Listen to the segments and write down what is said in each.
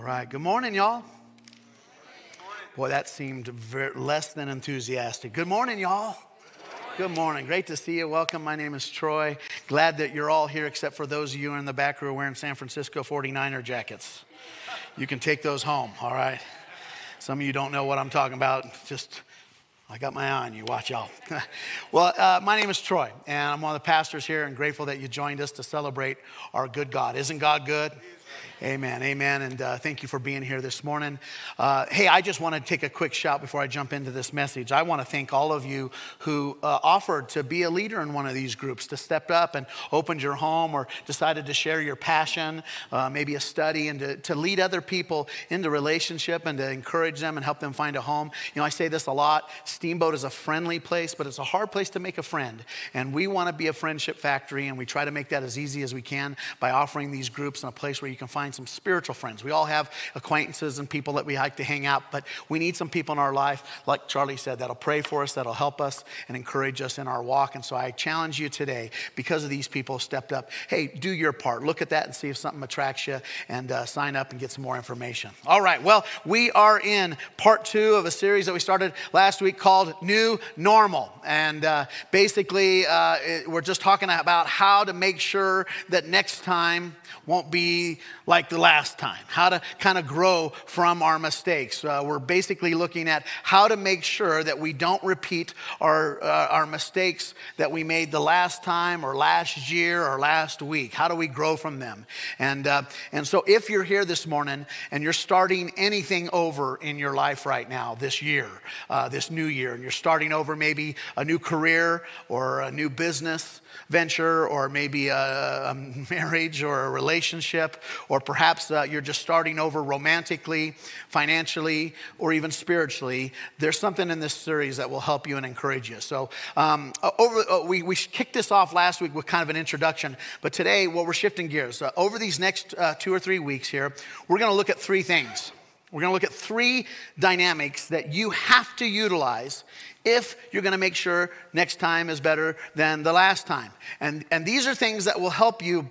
All right. Good morning, y'all. Boy, that seemed less than enthusiastic. Good morning, y'all. Good morning. Great to see you. Welcome. My name is Troy. Glad that you're all here, except for those of you in the back who are wearing San Francisco 49er jackets. You can take those home, all right? Some of you don't know what I'm talking about. Just, I got my eye on you. Watch y'all. well, uh, my name is Troy, and I'm one of the pastors here, and grateful that you joined us to celebrate our good God. Isn't God good? Amen, amen. And uh, thank you for being here this morning. Uh, hey, I just want to take a quick shout before I jump into this message. I want to thank all of you who uh, offered to be a leader in one of these groups, to step up and opened your home or decided to share your passion, uh, maybe a study, and to, to lead other people into relationship and to encourage them and help them find a home. You know, I say this a lot Steamboat is a friendly place, but it's a hard place to make a friend. And we want to be a friendship factory, and we try to make that as easy as we can by offering these groups in a place where you can find find some spiritual friends. We all have acquaintances and people that we like to hang out, but we need some people in our life, like Charlie said, that'll pray for us, that'll help us and encourage us in our walk. And so I challenge you today, because of these people stepped up, hey, do your part. Look at that and see if something attracts you and uh, sign up and get some more information. All right, well, we are in part two of a series that we started last week called New Normal. And uh, basically, uh, it, we're just talking about how to make sure that next time won't be like the last time, how to kind of grow from our mistakes. Uh, we're basically looking at how to make sure that we don't repeat our, uh, our mistakes that we made the last time or last year or last week. How do we grow from them? And, uh, and so, if you're here this morning and you're starting anything over in your life right now, this year, uh, this new year, and you're starting over maybe a new career or a new business, venture or maybe a, a marriage or a relationship, or perhaps uh, you're just starting over romantically, financially, or even spiritually, there's something in this series that will help you and encourage you. So, um, over, uh, we, we kicked this off last week with kind of an introduction, but today, well, we're shifting gears. Uh, over these next uh, two or three weeks here, we're going to look at three things. We're going to look at three dynamics that you have to utilize if you're going to make sure next time is better than the last time. And, and these are things that will help you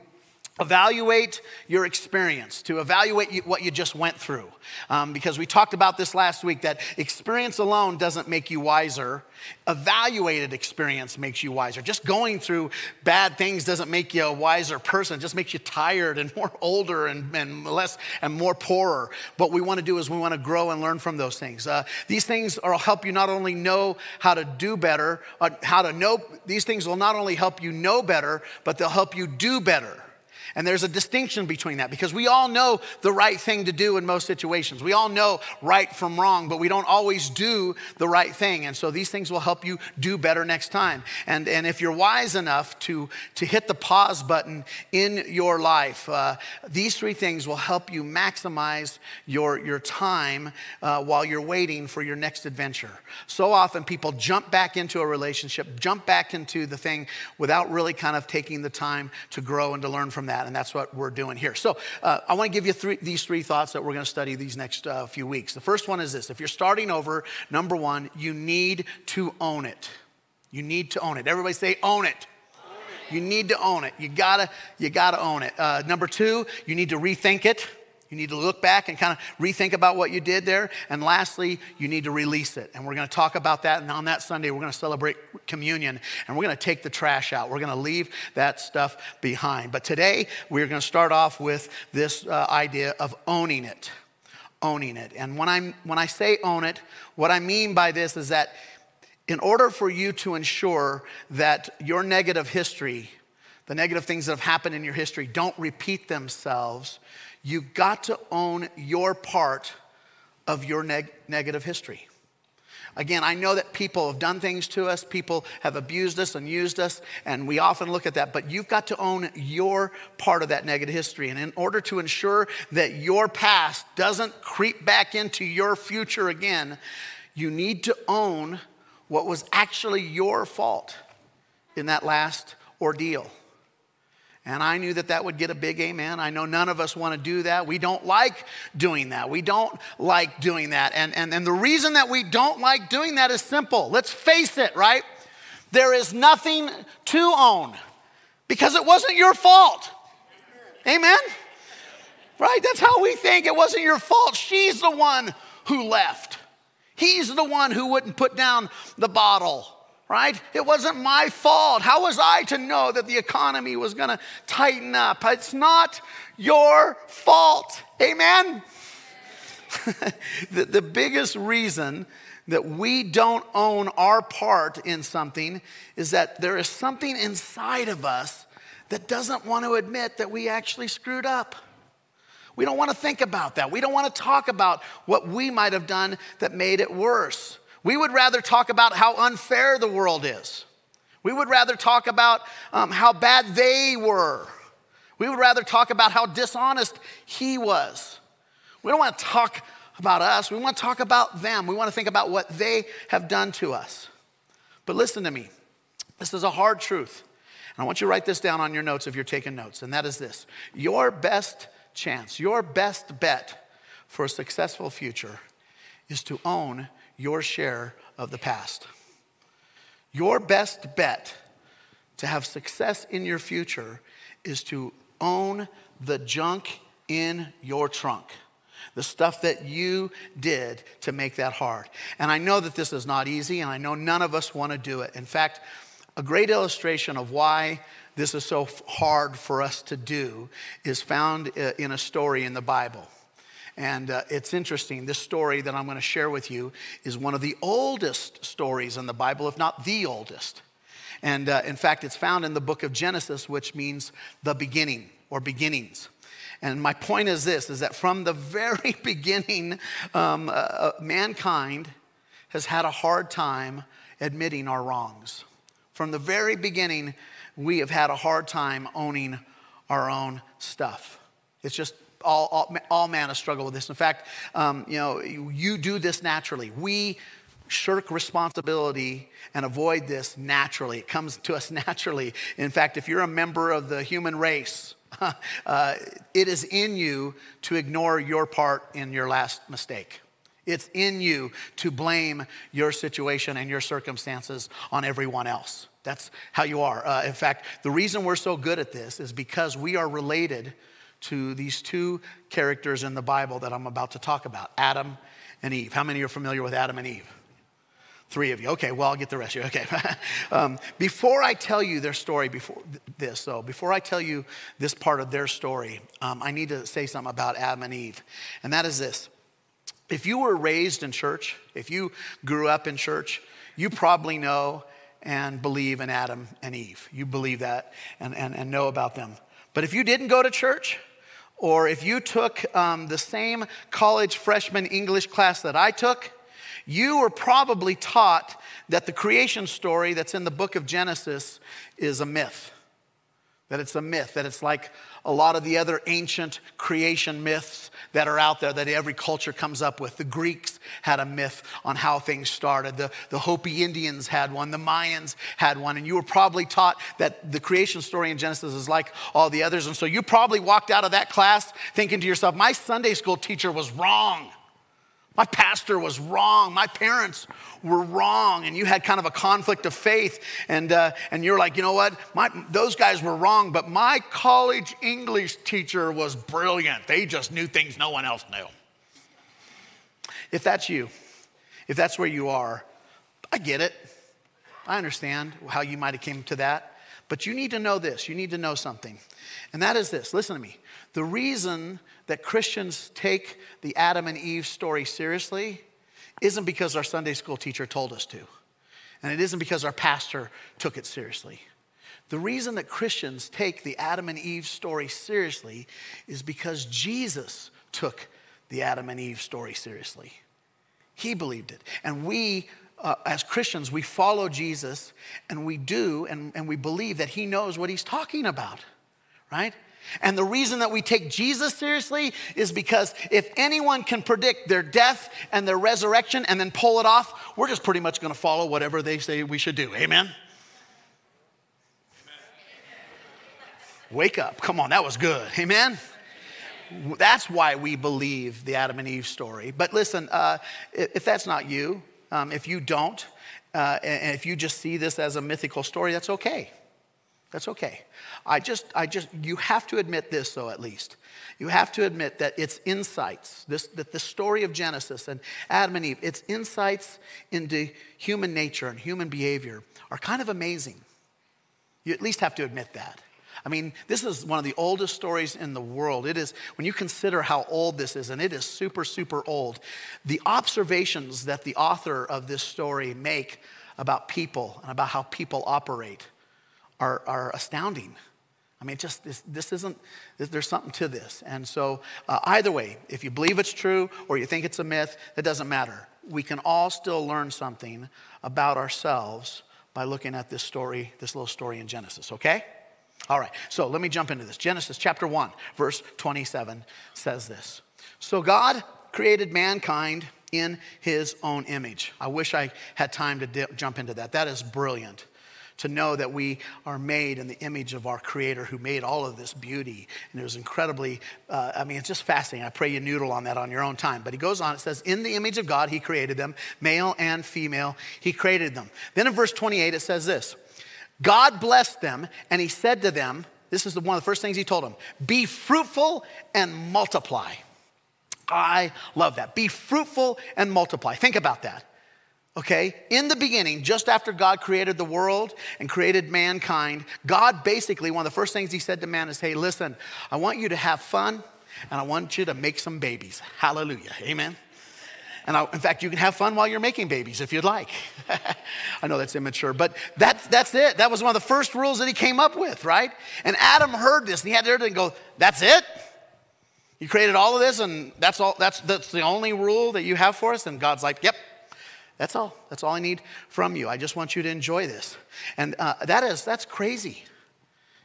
evaluate your experience, to evaluate what you just went through. Um, because we talked about this last week that experience alone doesn't make you wiser. Evaluated experience makes you wiser. Just going through bad things doesn't make you a wiser person. It just makes you tired and more older and, and less and more poorer. What we want to do is we want to grow and learn from those things. Uh, these things will help you not only know how to do better, uh, how to know, these things will not only help you know better, but they'll help you do better. And there's a distinction between that because we all know the right thing to do in most situations. We all know right from wrong, but we don't always do the right thing. And so these things will help you do better next time. And, and if you're wise enough to, to hit the pause button in your life, uh, these three things will help you maximize your, your time uh, while you're waiting for your next adventure. So often people jump back into a relationship, jump back into the thing without really kind of taking the time to grow and to learn from that that, and that's what we're doing here. So uh, I want to give you three, these three thoughts that we're going to study these next uh, few weeks. The first one is this if you're starting over, number one, you need to own it. You need to own it. Everybody say, own it. You need to own it. You gotta, you gotta own it. Uh, number two, you need to rethink it. You need to look back and kind of rethink about what you did there. And lastly, you need to release it. And we're going to talk about that. And on that Sunday, we're going to celebrate communion and we're going to take the trash out. We're going to leave that stuff behind. But today, we're going to start off with this uh, idea of owning it. Owning it. And when, I'm, when I say own it, what I mean by this is that in order for you to ensure that your negative history, the negative things that have happened in your history, don't repeat themselves, you got to own your part of your neg- negative history. Again, I know that people have done things to us, people have abused us and used us, and we often look at that, but you've got to own your part of that negative history. And in order to ensure that your past doesn't creep back into your future again, you need to own what was actually your fault in that last ordeal. And I knew that that would get a big amen. I know none of us want to do that. We don't like doing that. We don't like doing that. And, and, and the reason that we don't like doing that is simple. Let's face it, right? There is nothing to own because it wasn't your fault. Amen? Right? That's how we think. It wasn't your fault. She's the one who left. He's the one who wouldn't put down the bottle, right? It wasn't my fault. How was I to know that the economy was going to tighten up? It's not your fault. Amen? the, the biggest reason that we don't own our part in something is that there is something inside of us that doesn't want to admit that we actually screwed up. We don't want to think about that. We don't want to talk about what we might have done that made it worse. We would rather talk about how unfair the world is. We would rather talk about um, how bad they were. We would rather talk about how dishonest he was. We don't want to talk about us. We want to talk about them. We want to think about what they have done to us. But listen to me. This is a hard truth. And I want you to write this down on your notes if you're taking notes. And that is this Your best chance, your best bet for a successful future is to own your share of the past. Your best bet to have success in your future is to own the junk in your trunk. The stuff that you did to make that hard. And I know that this is not easy, and I know none of us want to do it. In fact, a great illustration of why this is so hard for us to do is found uh, in a story in the Bible. And uh, it's interesting. This story that I'm going to share with you is one of the oldest stories in the Bible, if not the oldest. And uh, in fact, it's found in the book of Genesis, which means the beginning or beginnings. And my point is this is that from the very beginning, um, uh, uh mankind has had a hard time admitting our wrongs. From the very beginning, we have had a hard time owning our own stuff. It's just all, all, all struggled with this. In fact, um, you know, you, you do this naturally. We shirk responsibility and avoid this naturally. It comes to us naturally. In fact, if you're a member of the human race, uh, it is in you to ignore your part in your last mistake. It's in you to blame your situation and your circumstances on everyone else. That's how you are. Uh, in fact, the reason we're so good at this is because we are related to these two characters in the Bible that I'm about to talk about Adam and Eve. How many are familiar with Adam and Eve? Three of you. Okay, well, I'll get the rest of you. Okay. um, before I tell you their story, before this, though, before I tell you this part of their story, um, I need to say something about Adam and Eve. And that is this if you were raised in church, if you grew up in church, you probably know and believe in Adam and Eve. You believe that and, and, and know about them. But if you didn't go to church, or if you took um, the same college freshman English class that I took, you were probably taught that the creation story that's in the book of Genesis is a myth. That it's a myth, that it's like a lot of the other ancient creation myths that are out there that every culture comes up with. The Greeks had a myth on how things started, the, the Hopi Indians had one, the Mayans had one, and you were probably taught that the creation story in Genesis is like all the others. And so you probably walked out of that class thinking to yourself, my Sunday school teacher was wrong. My pastor was wrong. My parents were wrong. And you had kind of a conflict of faith. And, uh, and you're like, you know what? My, those guys were wrong, but my college English teacher was brilliant. They just knew things no one else knew. If that's you, if that's where you are, I get it. I understand how you might have came to that. But you need to know this. You need to know something. And that is this listen to me. The reason that Christians take the Adam and Eve story seriously isn't because our Sunday school teacher told us to, and it isn't because our pastor took it seriously. The reason that Christians take the Adam and Eve story seriously is because Jesus took the Adam and Eve story seriously. He believed it. And we, uh, as Christians, we follow Jesus and we do and, and we believe that he knows what he's talking about, right? And the reason that we take Jesus seriously is because if anyone can predict their death and their resurrection and then pull it off, we're just pretty much going to follow whatever they say we should do. Amen? Amen? Wake up. Come on, that was good. Amen? That's why we believe the Adam and Eve story. But listen, uh, if that's not you, um, if you don't, uh, and if you just see this as a mythical story, that's okay. That's okay. I just, I just, you have to admit this, though, at least. You have to admit that it's insights, this, that the story of Genesis and Adam and Eve, its insights into human nature and human behavior are kind of amazing. You at least have to admit that. I mean, this is one of the oldest stories in the world. It is, when you consider how old this is, and it is super, super old, the observations that the author of this story make about people and about how people operate are, are astounding. I mean, just this, this isn't, there's something to this. And so, uh, either way, if you believe it's true or you think it's a myth, it doesn't matter. We can all still learn something about ourselves by looking at this story, this little story in Genesis, okay? All right, so let me jump into this. Genesis chapter 1, verse 27 says this So God created mankind in his own image. I wish I had time to dip, jump into that. That is brilliant to know that we are made in the image of our Creator who made all of this beauty. And it was incredibly, uh, I mean, it's just fascinating. I pray you noodle on that on your own time. But he goes on, it says, In the image of God, he created them, male and female, he created them. Then in verse 28, it says this God blessed them, and he said to them, This is one of the first things he told them be fruitful and multiply. I love that. Be fruitful and multiply. Think about that. Okay? In the beginning, just after God created the world and created mankind, God basically, one of the first things he said to man is, Hey, listen, I want you to have fun and I want you to make some babies. Hallelujah. Amen. And I, in fact, you can have fun while you're making babies if you'd like. I know that's immature, but that's, that's it. That was one of the first rules that he came up with, right? And Adam heard this and he had to go, That's it? You created all of this and that's all that's that's the only rule that you have for us? And God's like, Yep, that's all. That's all I need from you. I just want you to enjoy this. And uh, that is, that's crazy.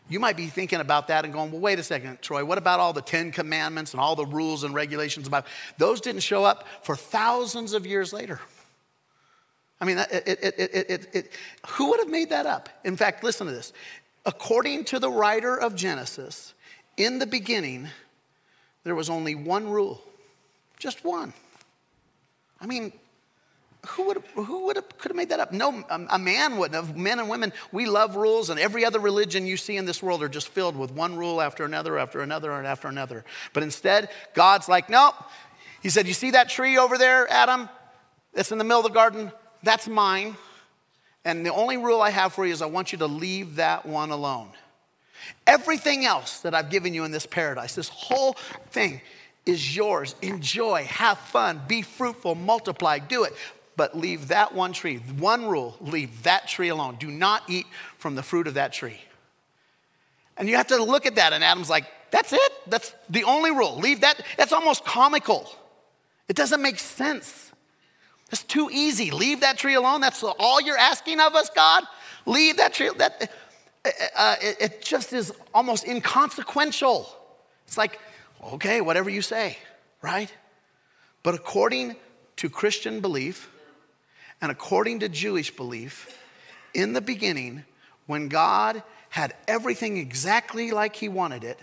You might be thinking about that and going, well, wait a second, Troy, what about all the Ten Commandments and all the rules and regulations about those didn't show up for thousands of years later. I mean, it, it, it, who would have made that up? In fact, listen to this. According to the writer of Genesis, in the beginning, there was only one rule, just one. I mean, who would who would have, could have made that up? No, a man wouldn't have. Men and women, we love rules, and every other religion you see in this world are just filled with one rule after another, after another, and after another. But instead, God's like, nope. He said, You see that tree over there, Adam? That's in the middle of the garden? That's mine. And the only rule I have for you is I want you to leave that one alone. Everything else that I've given you in this paradise, this whole thing, is yours. Enjoy, have fun, be fruitful, multiply, do it but leave that one tree. One rule leave that tree alone. Do not eat from the fruit of that tree. And you have to look at that, and Adam's like, that's it? That's the only rule. Leave that. That's almost comical. It doesn't make sense. It's too easy. Leave that tree alone. That's all you're asking of us, God? Leave that tree. That, uh, uh it, it just is almost inconsequential. It's like, okay, whatever you say, right? But according to Christian belief, and according to Jewish belief, in the beginning, when God had everything exactly like He wanted it,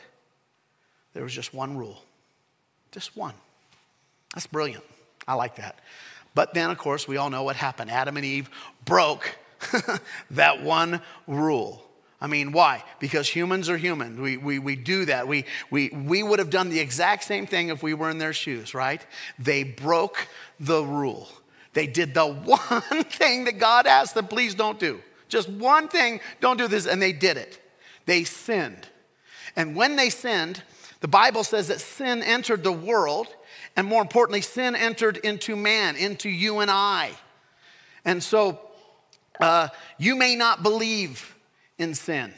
there was just one rule. Just one. That's brilliant. I like that. But then, of course, we all know what happened. Adam and Eve broke that one rule. I mean, why? Because humans are human. We, we, we do that. We, we, we would have done the exact same thing if we were in their shoes, right? They broke the rule. They did the one thing that God asked them, please don't do. Just one thing, don't do this. And they did it. They sinned. And when they sinned, the Bible says that sin entered the world, and more importantly, sin entered into man, into you and I. And so uh, you may not believe in sin.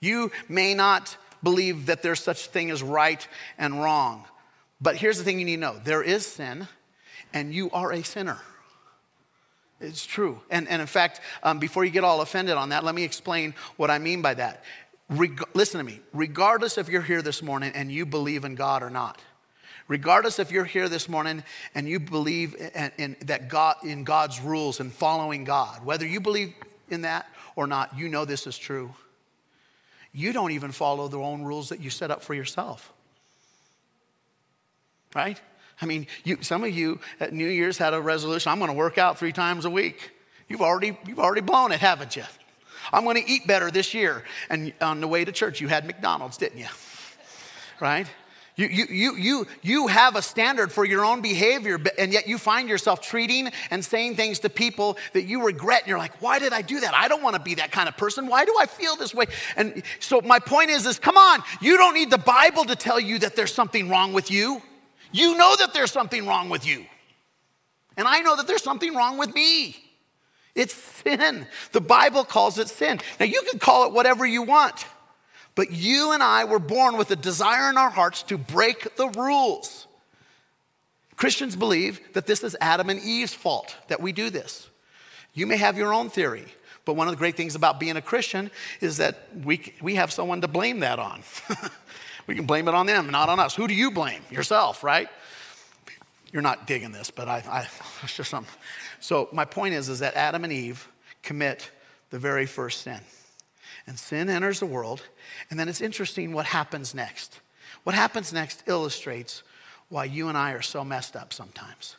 You may not believe that there's such a thing as right and wrong. But here's the thing you need to know there is sin, and you are a sinner. It's true. And, and in fact, um, before you get all offended on that, let me explain what I mean by that. Reg- listen to me. Regardless if you're here this morning and you believe in God or not, regardless if you're here this morning and you believe in, in, that God in God's rules and following God, whether you believe in that or not, you know this is true. You don't even follow the own rules that you set up for yourself. Right? I mean, you, some of you at New Year's had a resolution I'm going to work out three times a week. You've already, you've already blown it, haven't you? I'm going to eat better this year. And on the way to church, you had McDonald's, didn't you? Right? You, you, you, you, you have a standard for your own behavior, and yet you find yourself treating and saying things to people that you regret. And you're like, why did I do that? I don't want to be that kind of person. Why do I feel this way? And so my point is, is come on, you don't need the Bible to tell you that there's something wrong with you. You know that there's something wrong with you. And I know that there's something wrong with me. It's sin. The Bible calls it sin. Now, you can call it whatever you want. But you and I were born with a desire in our hearts to break the rules. Christians believe that this is Adam and Eve's fault that we do this. You may have your own theory, but one of the great things about being a Christian is that we, we have someone to blame that on. we can blame it on them, not on us. Who do you blame? Yourself, right? You're not digging this, but I, I it's just something. So my point is, is that Adam and Eve commit the very first sin. And sin enters the world, and then it's interesting what happens next. What happens next illustrates why you and I are so messed up sometimes.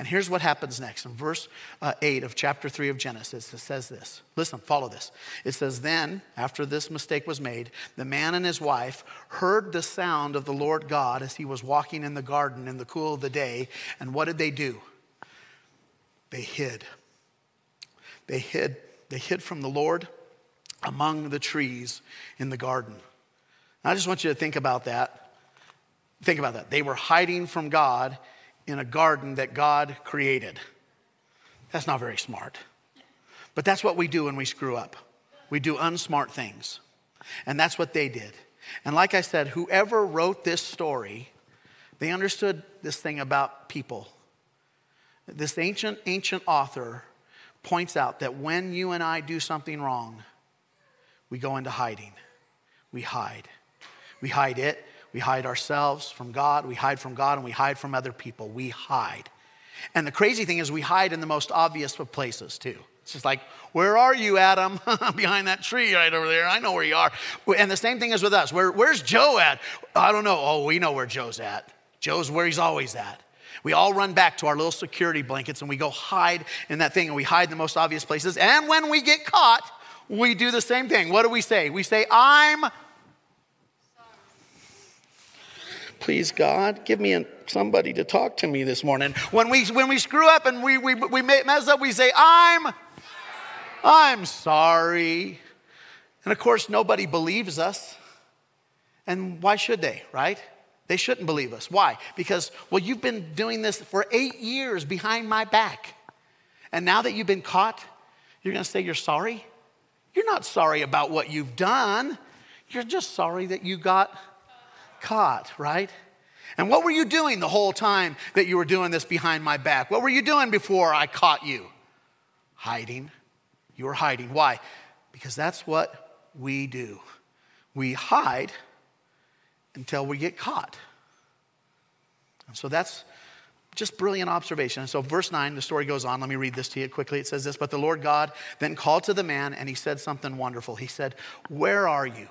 And here's what happens next. In verse uh, 8 of chapter 3 of Genesis, it says this. Listen, follow this. It says, Then, after this mistake was made, the man and his wife heard the sound of the Lord God as he was walking in the garden in the cool of the day. And what did they do? They hid. They hid. They hid from the Lord among the trees in the garden. I just want you to think about that. Think about that. They were hiding from God in a garden that God created. That's not very smart. But that's what we do when we screw up. We do unsmart things. And that's what they did. And like I said, whoever wrote this story, they understood this thing about people. This ancient, ancient author points out that when you and I do something wrong, we go into hiding. We hide. We hide it. We hide ourselves from God. We hide from God and we hide from other people. We hide. And the crazy thing is, we hide in the most obvious of places too. It's just like, where are you, Adam? Behind that tree right over there. I know where you are. And the same thing is with us. Where, where's Joe at? I don't know. Oh, we know where Joe's at. Joe's where he's always at. We all run back to our little security blankets and we go hide in that thing and we hide in the most obvious places. And when we get caught, we do the same thing. What do we say? We say, I'm. Please, God, give me somebody to talk to me this morning. When we, when we screw up and we, we, we mess up, we say, I'm. I'm sorry. And of course, nobody believes us. And why should they, right? They shouldn't believe us. Why? Because, well, you've been doing this for eight years behind my back. And now that you've been caught, you're going to say you're sorry? You're not sorry about what you've done. You're just sorry that you got caught, right? And what were you doing the whole time that you were doing this behind my back? What were you doing before I caught you? Hiding. You were hiding. Why? Because that's what we do. We hide until we get caught. And so that's just brilliant observation. And So, verse 9, the story goes on. Let me read this to you quickly. It says this But the Lord God then called to the man, and he said something wonderful. He said, Where are you?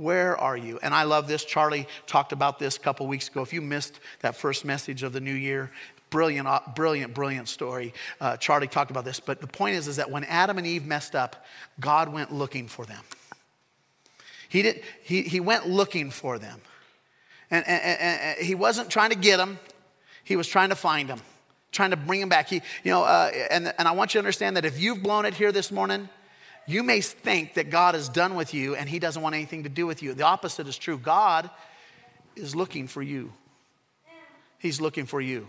Where are you? And I love this. Charlie talked about this a couple weeks ago. If you missed that first message of the new year, brilliant, uh, brilliant, brilliant story. Uh, Charlie talked about this. But the point is, is that when Adam and Eve messed up, God went looking for them. He, did, he, he went looking for them. And, and, and, and, he wasn't trying to get them, he was trying to find them, trying to bring them back. He, you know, uh, and, and I want you to understand that if you've blown it here this morning, you may think that God is done with you and he doesn't want anything to do with you. The opposite is true. God is looking for you. He's looking for you.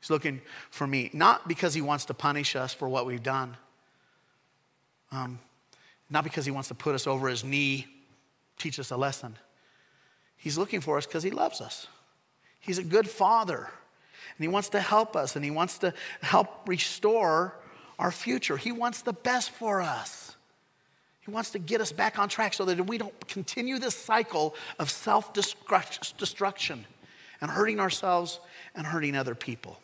He's looking for me. Not because he wants to punish us for what we've done, um, not because he wants to put us over his knee, teach us a lesson. He's looking for us because he loves us. He's a good father. And he wants to help us and he wants to help restore our future. He wants the best for us. He wants to get us back on track so that we don't continue this cycle of self destruction and hurting ourselves and hurting other people.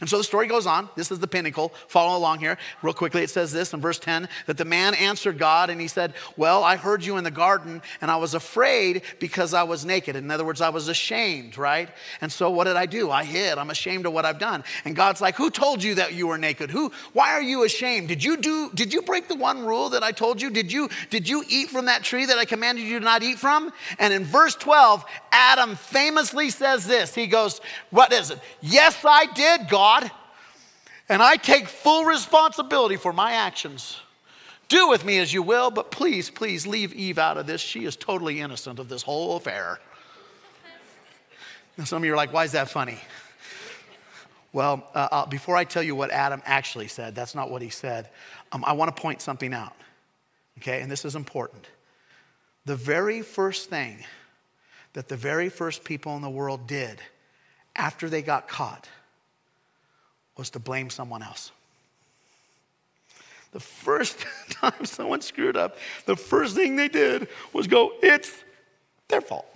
And so the story goes on. This is the pinnacle. Follow along here. Real quickly, it says this in verse 10 that the man answered God and he said, Well, I heard you in the garden and I was afraid because I was naked. In other words, I was ashamed, right? And so what did I do? I hid. I'm ashamed of what I've done. And God's like, Who told you that you were naked? Who why are you ashamed? Did you do did you break the one rule that I told you? Did you did you eat from that tree that I commanded you to not eat from? And in verse 12, Adam famously says this. He goes, What is it? Yes, I did, God. And I take full responsibility for my actions. Do with me as you will, but please, please leave Eve out of this. She is totally innocent of this whole affair. Now, some of you are like, why is that funny? Well, uh, uh, before I tell you what Adam actually said, that's not what he said, um, I want to point something out. Okay, and this is important. The very first thing that the very first people in the world did after they got caught was to blame someone else. The first time someone screwed up, the first thing they did was go, It's their fault.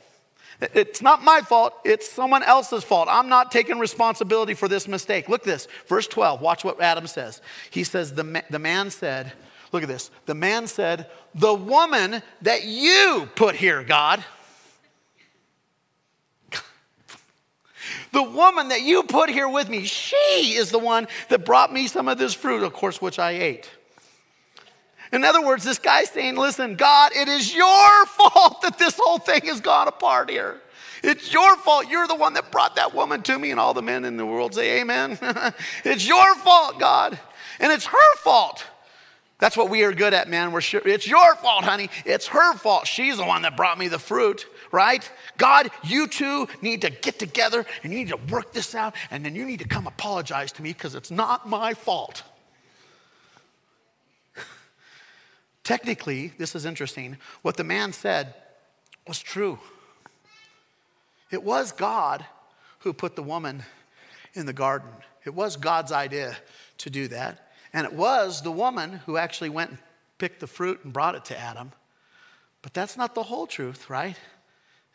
It's not my fault, it's someone else's fault. I'm not taking responsibility for this mistake. Look this, verse 12, watch what Adam says. He says, The, the man said, Look at this. The man said, The woman that you put here, God. The woman that you put here with me, she is the one that brought me some of this fruit, of course, which I ate. In other words, this guy's saying, Listen, God, it is your fault that this whole thing has gone apart here. It's your fault. You're the one that brought that woman to me, and all the men in the world say, Amen. it's your fault, God. And it's her fault. That's what we are good at, man. We're sure, it's your fault, honey. It's her fault. She's the one that brought me the fruit, right? God, you two need to get together and you need to work this out, and then you need to come apologize to me because it's not my fault. Technically, this is interesting. What the man said was true. It was God who put the woman in the garden, it was God's idea to do that. And it was the woman who actually went and picked the fruit and brought it to Adam. But that's not the whole truth, right?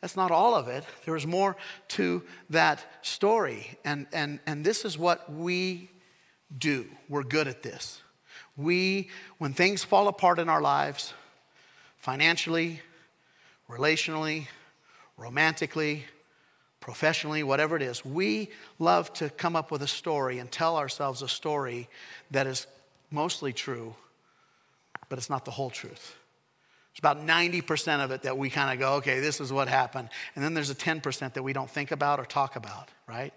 That's not all of it. There was more to that story. And, and, and this is what we do. We're good at this. We, when things fall apart in our lives, financially, relationally, romantically, professionally, whatever it is, we love to come up with a story and tell ourselves a story that is mostly true, but it's not the whole truth. It's about 90% of it that we kind of go, okay, this is what happened. And then there's a 10% that we don't think about or talk about, right?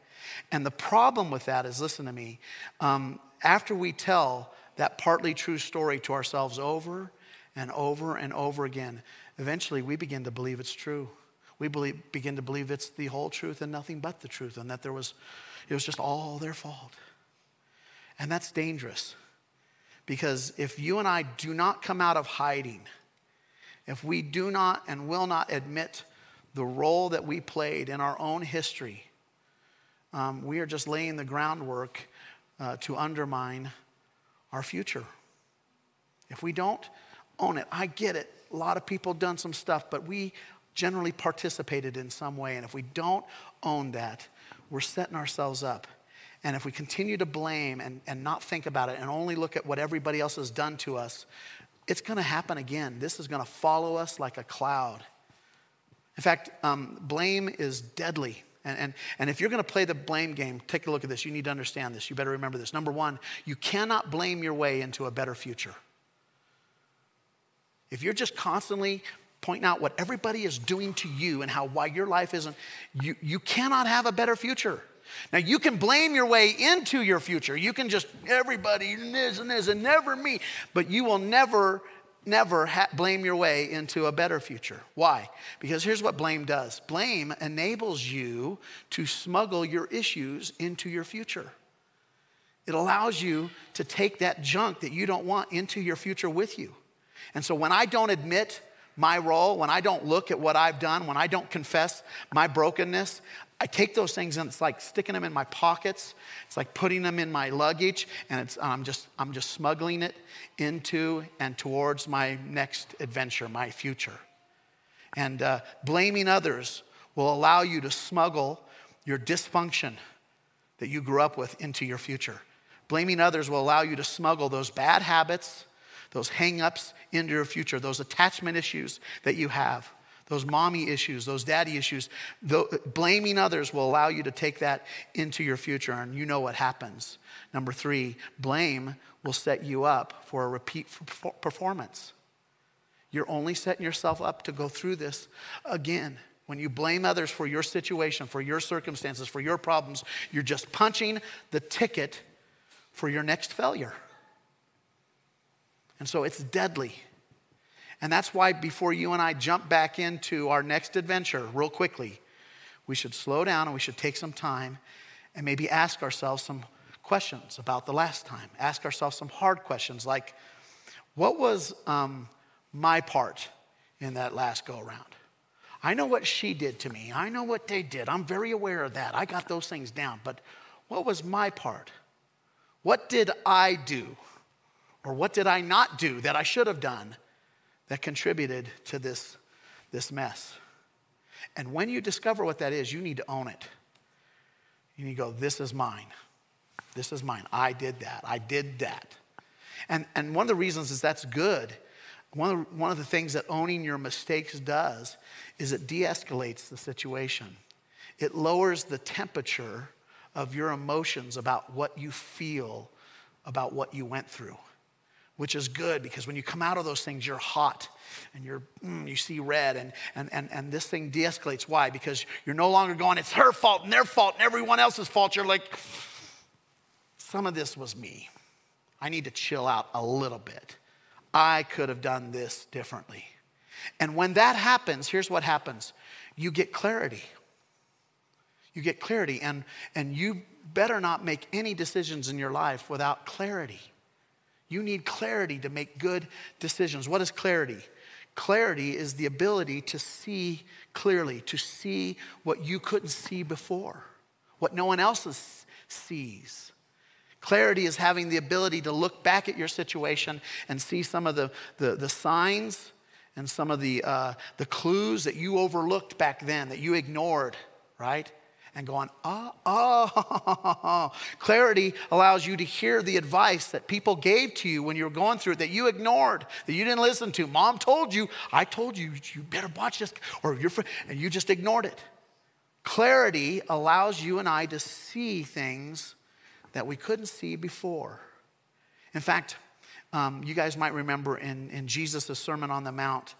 And the problem with that is listen to me, um, after we tell that partly true story to ourselves over and over and over again, eventually we begin to believe it's true we believe, begin to believe it's the whole truth and nothing but the truth, and that there was, it was just all their fault. And that's dangerous because if you and I do not come out of hiding, if we do not and will not admit the role that we played in our own history, um, we are just laying the groundwork uh, to undermine our future. If we don't own it, I get it. A lot of people done some stuff, but we generally participated in some way. And if we don't own that, we're setting ourselves up. And if we continue to blame and, and not think about it and only look at what everybody else has done to us, it's going to happen again. This is going to follow us like a cloud. In fact, um, blame is deadly. And, and, and if you're going to play the blame game, take a look at this. You need to understand this. You better remember this. Number one, you cannot blame your way into a better future. If you're just constantly pointing out what everybody is doing to you and how why your life isn't, you, you cannot have a better future. Now, you can blame your way into your future. You can just, everybody, and this and this, and never me. But you will never, never ha- blame your way into a better future. Why? Because here's what blame does blame enables you to smuggle your issues into your future. It allows you to take that junk that you don't want into your future with you. And so when I don't admit my role, when I don't look at what I've done, when I don't confess my brokenness, I take those things and it's like sticking them in my pockets. It's like putting them in my luggage, and it's, I'm, just, I'm just smuggling it into and towards my next adventure, my future. And uh, blaming others will allow you to smuggle your dysfunction that you grew up with into your future. Blaming others will allow you to smuggle those bad habits, those hang ups into your future, those attachment issues that you have, those mommy issues, those daddy issues. blaming others will allow you to take that into your future, and you know what happens. Number three, blame will set you up for a repeat performance. You're only setting yourself up to go through this again. When you blame others for your situation, for your circumstances, for your problems, you're just punching the ticket for your next failure. And so it's deadly. And that's why before you and I jump back into our next adventure real quickly, we should slow down and we should take some time and maybe ask ourselves some questions about the last time. Ask ourselves some hard questions like, what was um, my part in that last go around? I know what she did to me. I know what they did. I'm very aware of that. I got those things down. But what was my part? What did I do? Or what did I not do that I should have done that contributed to this, this mess? And when you discover what that is, you need to own it. You need to go, This is mine. This is mine. I did that. I did that. And, and one of the reasons is that's good. One of, the, one of the things that owning your mistakes does is it de escalates the situation. It lowers the temperature of your emotions about what you feel about what you went through, which is good because when you come out of those things, you're hot and you're, mm, you see red, and, and, and, and this thing de escalates. Why? Because you're no longer going, it's her fault and their fault and everyone else's fault. You're like, some of this was me. I need to chill out a little bit. I could have done this differently. And when that happens, here's what happens you get clarity. You get clarity, and, and you better not make any decisions in your life without clarity. You need clarity to make good decisions. What is clarity? Clarity is the ability to see clearly, to see what you couldn't see before, what no one else sees. Clarity is having the ability to look back at your situation and see some of the, the, the signs and some of the, uh, the clues that you overlooked back then, that you ignored, right? And going, oh, oh. Clarity allows you to hear the advice that people gave to you when you were going through it that you ignored, that you didn't listen to. Mom told you, I told you, you better watch this, or your friend, and you just ignored it. Clarity allows you and I to see things that we couldn't see before. In fact, um, you guys might remember in, in Jesus' Sermon on the Mount,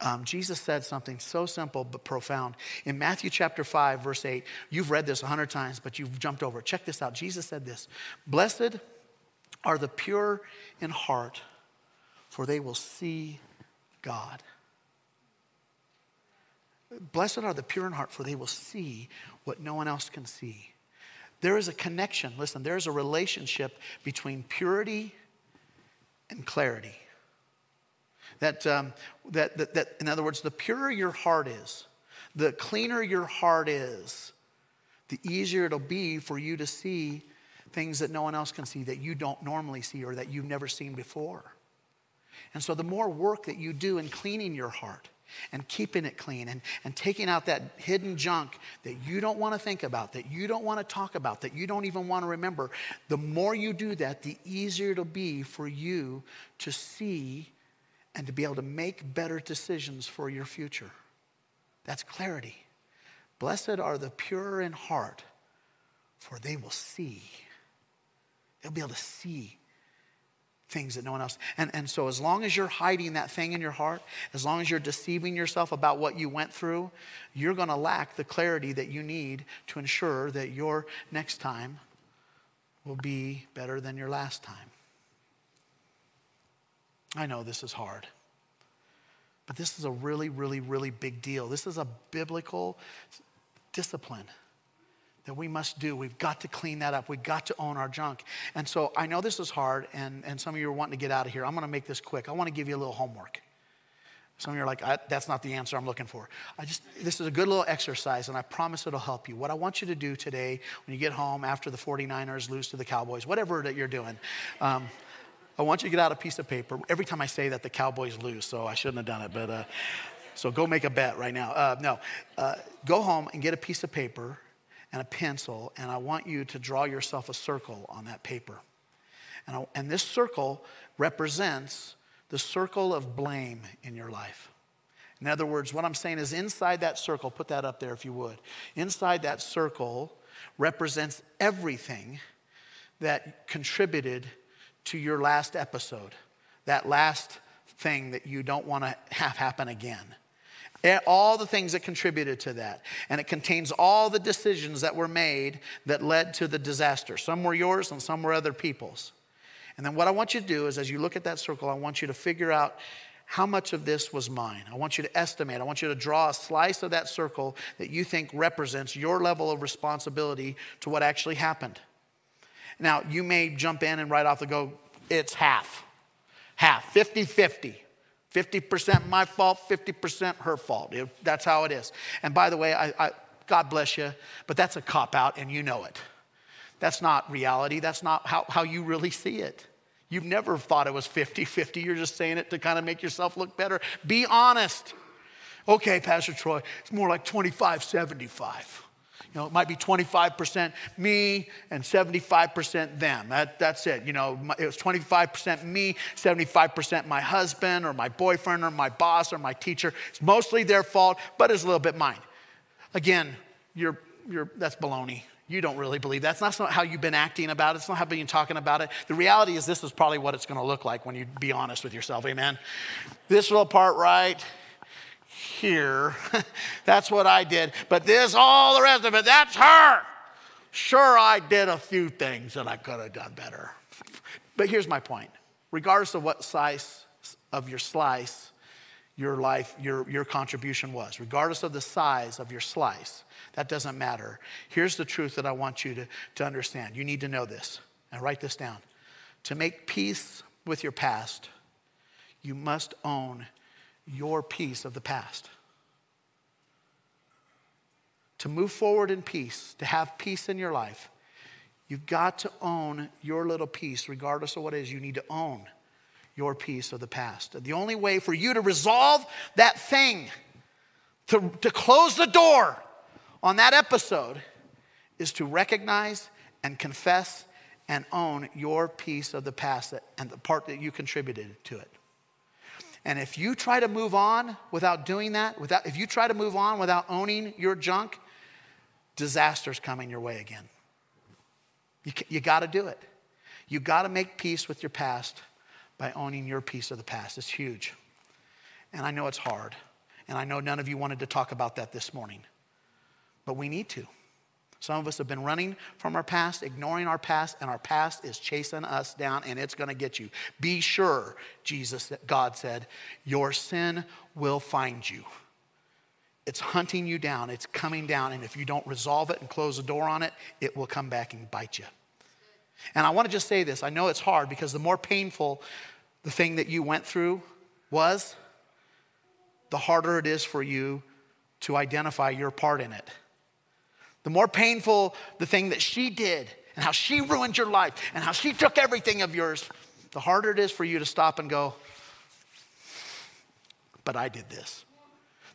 um, Jesus said something so simple but profound. In Matthew chapter 5, verse 8, you've read this a hundred times, but you've jumped over. Check this out. Jesus said this Blessed are the pure in heart, for they will see God. Blessed are the pure in heart, for they will see what no one else can see. There is a connection, listen, there is a relationship between purity and clarity. That, um, that, that, that, in other words, the purer your heart is, the cleaner your heart is, the easier it'll be for you to see things that no one else can see, that you don't normally see or that you've never seen before. And so, the more work that you do in cleaning your heart, and keeping it clean and, and taking out that hidden junk that you don't want to think about, that you don't want to talk about, that you don't even want to remember, the more you do that, the easier it'll be for you to see and to be able to make better decisions for your future. That's clarity. Blessed are the pure in heart, for they will see. They'll be able to see things that no one else. And, and so, as long as you're hiding that thing in your heart, as long as you're deceiving yourself about what you went through, you're going to lack the clarity that you need to ensure that your next time will be better than your last time. I know this is hard, but this is a really, really, really big deal. This is a biblical discipline that we must do. We've got to clean that up. We've got to own our junk. And so I know this is hard, and, and some of you are wanting to get out of here. I'm going to make this quick. I want to give you a little homework. Some of you are like, that's not the answer I'm looking for. I just, this is a good little exercise, and I promise it'll help you. What I want you to do today, when you get home after the 49ers lose to the Cowboys, whatever that you're doing, um, I want you to get out a piece of paper. Every time I say that, the Cowboys lose, so I shouldn't have done it, but uh, so go make a bet right now. Uh, no, uh, go home and get a piece of paper and a pencil, and I want you to draw yourself a circle on that paper. And, I, and this circle represents the circle of blame in your life. In other words, what I'm saying is inside that circle, put that up there if you would. Inside that circle represents everything that contributed to your last episode, that last thing that you don't want to have happen again. Eh, all the things that contributed to that. And it contains all the decisions that were made that led to the disaster. Some were yours and some were other people's. And then what I want you to do is, as you look at that circle, I want you to figure out how much of this was mine. I want you to estimate. I want you to draw a slice of that circle that you think represents your level of responsibility to what actually happened. Now, you may jump in and right off the go, it's half. Half, 50 50. 50% my fault, 50% her fault. It, that's how it is. And by the way, I, I, God bless you, but that's a cop out and you know it. That's not reality. That's not how, how you really see it. You've never thought it was 50 50. You're just saying it to kind of make yourself look better. Be honest. Okay, Pastor Troy, it's more like 25 75. You know, it might be 25% me and 75% them. That, that's it. You know, it was 25% me, 75% my husband or my boyfriend or my boss or my teacher. It's mostly their fault, but it's a little bit mine. Again, you're, you're, that's baloney. You don't really believe that. That's not how you've been acting about it. It's not how you've been talking about it. The reality is, this is probably what it's going to look like when you be honest with yourself. Amen. This little part right here, that's what I did. But this, all the rest of it, that's her. Sure, I did a few things that I could have done better. But here's my point regardless of what size of your slice your life, your, your contribution was, regardless of the size of your slice, that doesn't matter. Here's the truth that I want you to, to understand. You need to know this and write this down. To make peace with your past, you must own your piece of the past. To move forward in peace, to have peace in your life, you've got to own your little piece, regardless of what it is. You need to own your piece of the past. The only way for you to resolve that thing, to, to close the door on that episode, is to recognize and confess and own your piece of the past and the part that you contributed to it. And if you try to move on without doing that, without, if you try to move on without owning your junk, disaster's coming your way again. You, you got to do it. You got to make peace with your past by owning your piece of the past. It's huge. And I know it's hard. And I know none of you wanted to talk about that this morning. But we need to. Some of us have been running from our past, ignoring our past, and our past is chasing us down and it's going to get you. Be sure, Jesus, God said, your sin will find you. It's hunting you down, it's coming down, and if you don't resolve it and close the door on it, it will come back and bite you. And I want to just say this I know it's hard because the more painful the thing that you went through was, the harder it is for you to identify your part in it. The more painful the thing that she did and how she ruined your life and how she took everything of yours, the harder it is for you to stop and go, but I did this.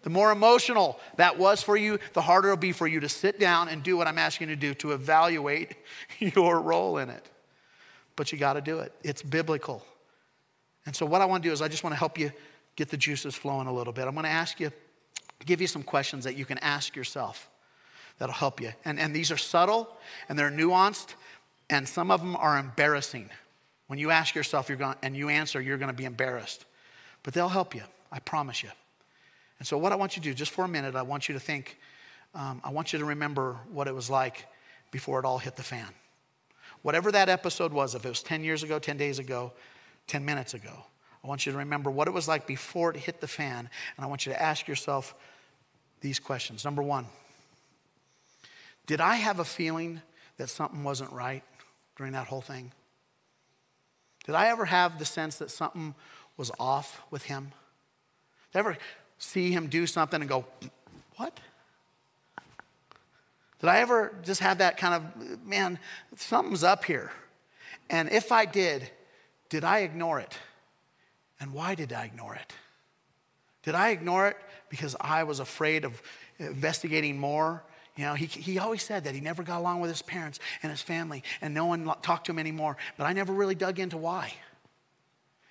The more emotional that was for you, the harder it'll be for you to sit down and do what I'm asking you to do to evaluate your role in it. But you got to do it, it's biblical. And so, what I want to do is, I just want to help you get the juices flowing a little bit. I'm going to ask you, give you some questions that you can ask yourself that'll help you. And, and these are subtle and they're nuanced, and some of them are embarrassing. When you ask yourself you're going, and you answer, you're going to be embarrassed. But they'll help you, I promise you. And so, what I want you to do, just for a minute, I want you to think, um, I want you to remember what it was like before it all hit the fan. Whatever that episode was, if it was 10 years ago, 10 days ago, 10 minutes ago, I want you to remember what it was like before it hit the fan, and I want you to ask yourself these questions. Number one, did I have a feeling that something wasn't right during that whole thing? Did I ever have the sense that something was off with him? Did I ever see him do something and go, What? Did I ever just have that kind of, man, something's up here? And if I did, did I ignore it? And why did I ignore it? Did I ignore it because I was afraid of investigating more You know, he, he always said that he never got along with his parents and his family, and no one talked to him anymore. But I never really dug into why.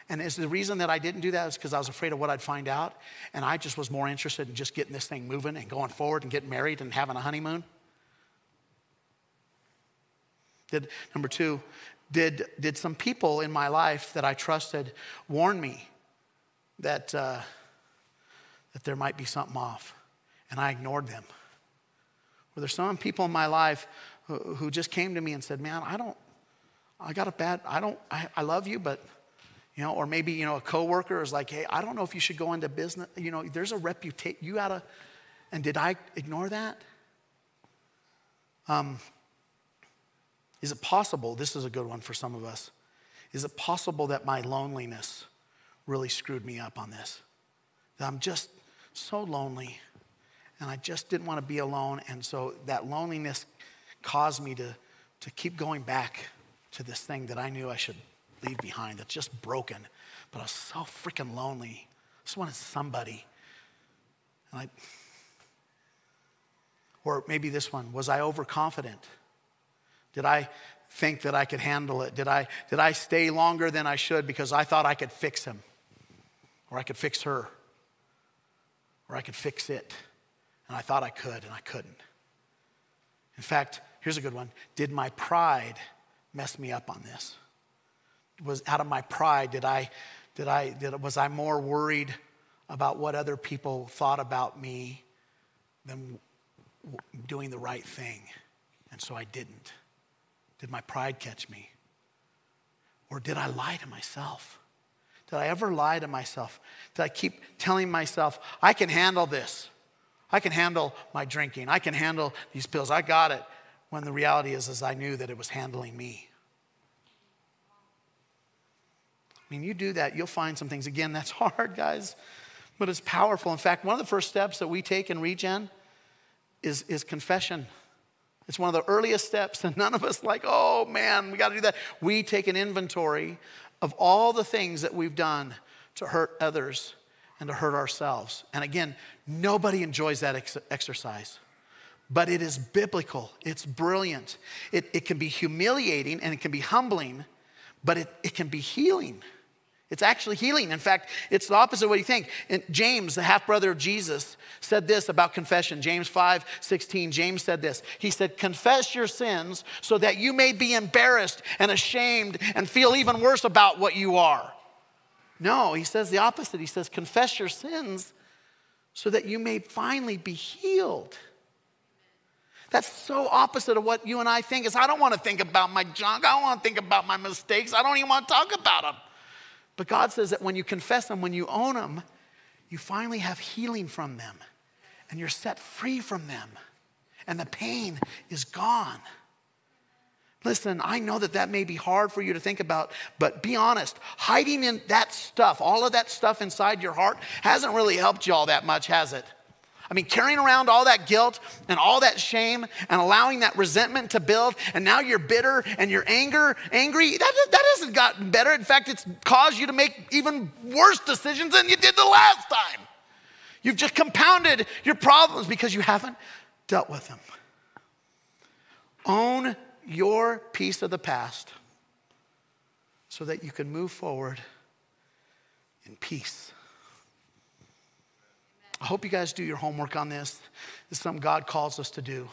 And is the reason that I didn't do that is because I was afraid of what I'd find out. And I just was more interested in just getting this thing moving and going forward and getting married and having a honeymoon. Did, number two, did, did some people in my life that I trusted warn me that, uh, that there might be something off? And I ignored them. Were there some people in my life who, who just came to me and said, Man, I don't, I got a bad, I don't, I, I love you, but you know, or maybe, you know, a coworker is like, hey, I don't know if you should go into business. You know, there's a reputation. You gotta, and did I ignore that? Um, is it possible, this is a good one for some of us, is it possible that my loneliness really screwed me up on this? That I'm just so lonely and I just didn't want to be alone. And so that loneliness caused me to, to keep going back to this thing that I knew I should leave behind that's just broken. But I was so freaking lonely. I just wanted somebody. And I, or maybe this one was I overconfident? Did I think that I could handle it? Did I, did I stay longer than I should because I thought I could fix him? Or I could fix her? Or I could fix it? And I thought I could, and I couldn't. In fact, here's a good one Did my pride mess me up on this? was out of my pride did I, did I, did, was I more worried about what other people thought about me than doing the right thing? And so I didn't. Did my pride catch me? Or did I lie to myself? Did I ever lie to myself? Did I keep telling myself, I can handle this? I can handle my drinking. I can handle these pills. I got it. When the reality is, is I knew that it was handling me. I mean, you do that, you'll find some things. Again, that's hard, guys, but it's powerful. In fact, one of the first steps that we take in Regen is, is confession. It's one of the earliest steps, and none of us like, oh man, we got to do that. We take an inventory of all the things that we've done to hurt others and to hurt ourselves. And again, nobody enjoys that ex- exercise, but it is biblical, it's brilliant. It, it can be humiliating and it can be humbling, but it, it can be healing. It's actually healing. In fact, it's the opposite of what you think. And James, the half brother of Jesus, said this about confession. James 5 16, James said this. He said, Confess your sins so that you may be embarrassed and ashamed and feel even worse about what you are. No, he says the opposite. He says, Confess your sins so that you may finally be healed. That's so opposite of what you and I think is I don't want to think about my junk. I don't want to think about my mistakes. I don't even want to talk about them. But God says that when you confess them, when you own them, you finally have healing from them and you're set free from them and the pain is gone. Listen, I know that that may be hard for you to think about, but be honest. Hiding in that stuff, all of that stuff inside your heart, hasn't really helped you all that much, has it? I mean, carrying around all that guilt and all that shame and allowing that resentment to build, and now you're bitter and you're anger, angry, that, that hasn't gotten better. In fact, it's caused you to make even worse decisions than you did the last time. You've just compounded your problems because you haven't dealt with them. Own your piece of the past so that you can move forward in peace. I hope you guys do your homework on this. This is something God calls us to do.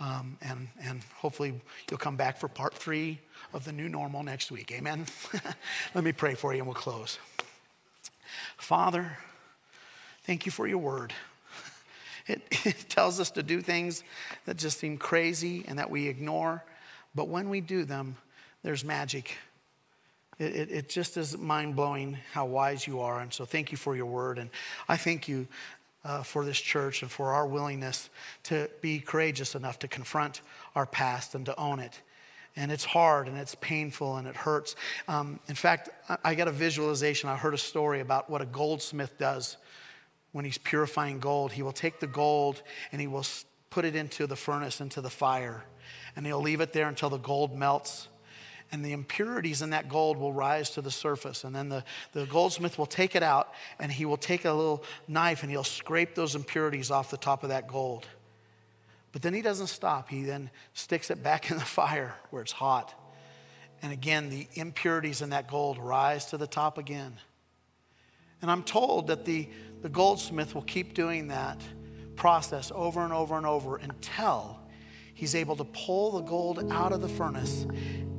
Um, and, and hopefully you'll come back for part three of the new normal next week. Amen. Let me pray for you and we'll close. Father, thank you for your word. It, it tells us to do things that just seem crazy and that we ignore. But when we do them, there's magic. It, it, it, just is mind blowing how wise you are. And so thank you for your word. And I thank you uh, for this church and for our willingness to be courageous enough to confront our past and to own it. And it's hard and it's painful and it hurts. Um, in fact, I, I got a visualization. I heard a story about what a goldsmith does when he's purifying gold. He will take the gold and he will put it into the furnace, into the fire, and he'll leave it there until the gold melts and the impurities in that gold will rise to the surface. And then the, the goldsmith will take it out and he will take a little knife and he'll scrape those impurities off the top of that gold. But then he doesn't stop. He then sticks it back in the fire where it's hot. And again, the impurities in that gold rise to the top again. And I'm told that the, the goldsmith will keep doing that process over and over and over until he's able to pull the gold out of the furnace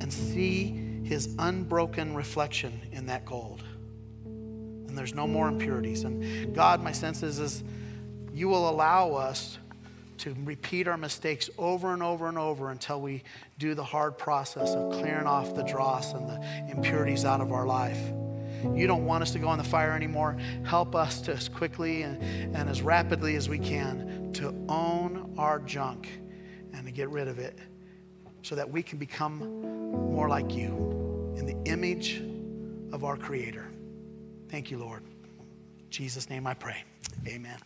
and see his unbroken reflection in that gold. And there's no more impurities. And God, my sense is, is you will allow us to repeat our mistakes over and over and over until we do the hard process of clearing off the dross and the impurities out of our life. You don't want us to go in the fire anymore. Help us to as quickly and, and as rapidly as we can to own our junk get rid of it so that we can become more like you in the image of our Creator. Thank you, Lord. In Jesus' name I pray. Amen.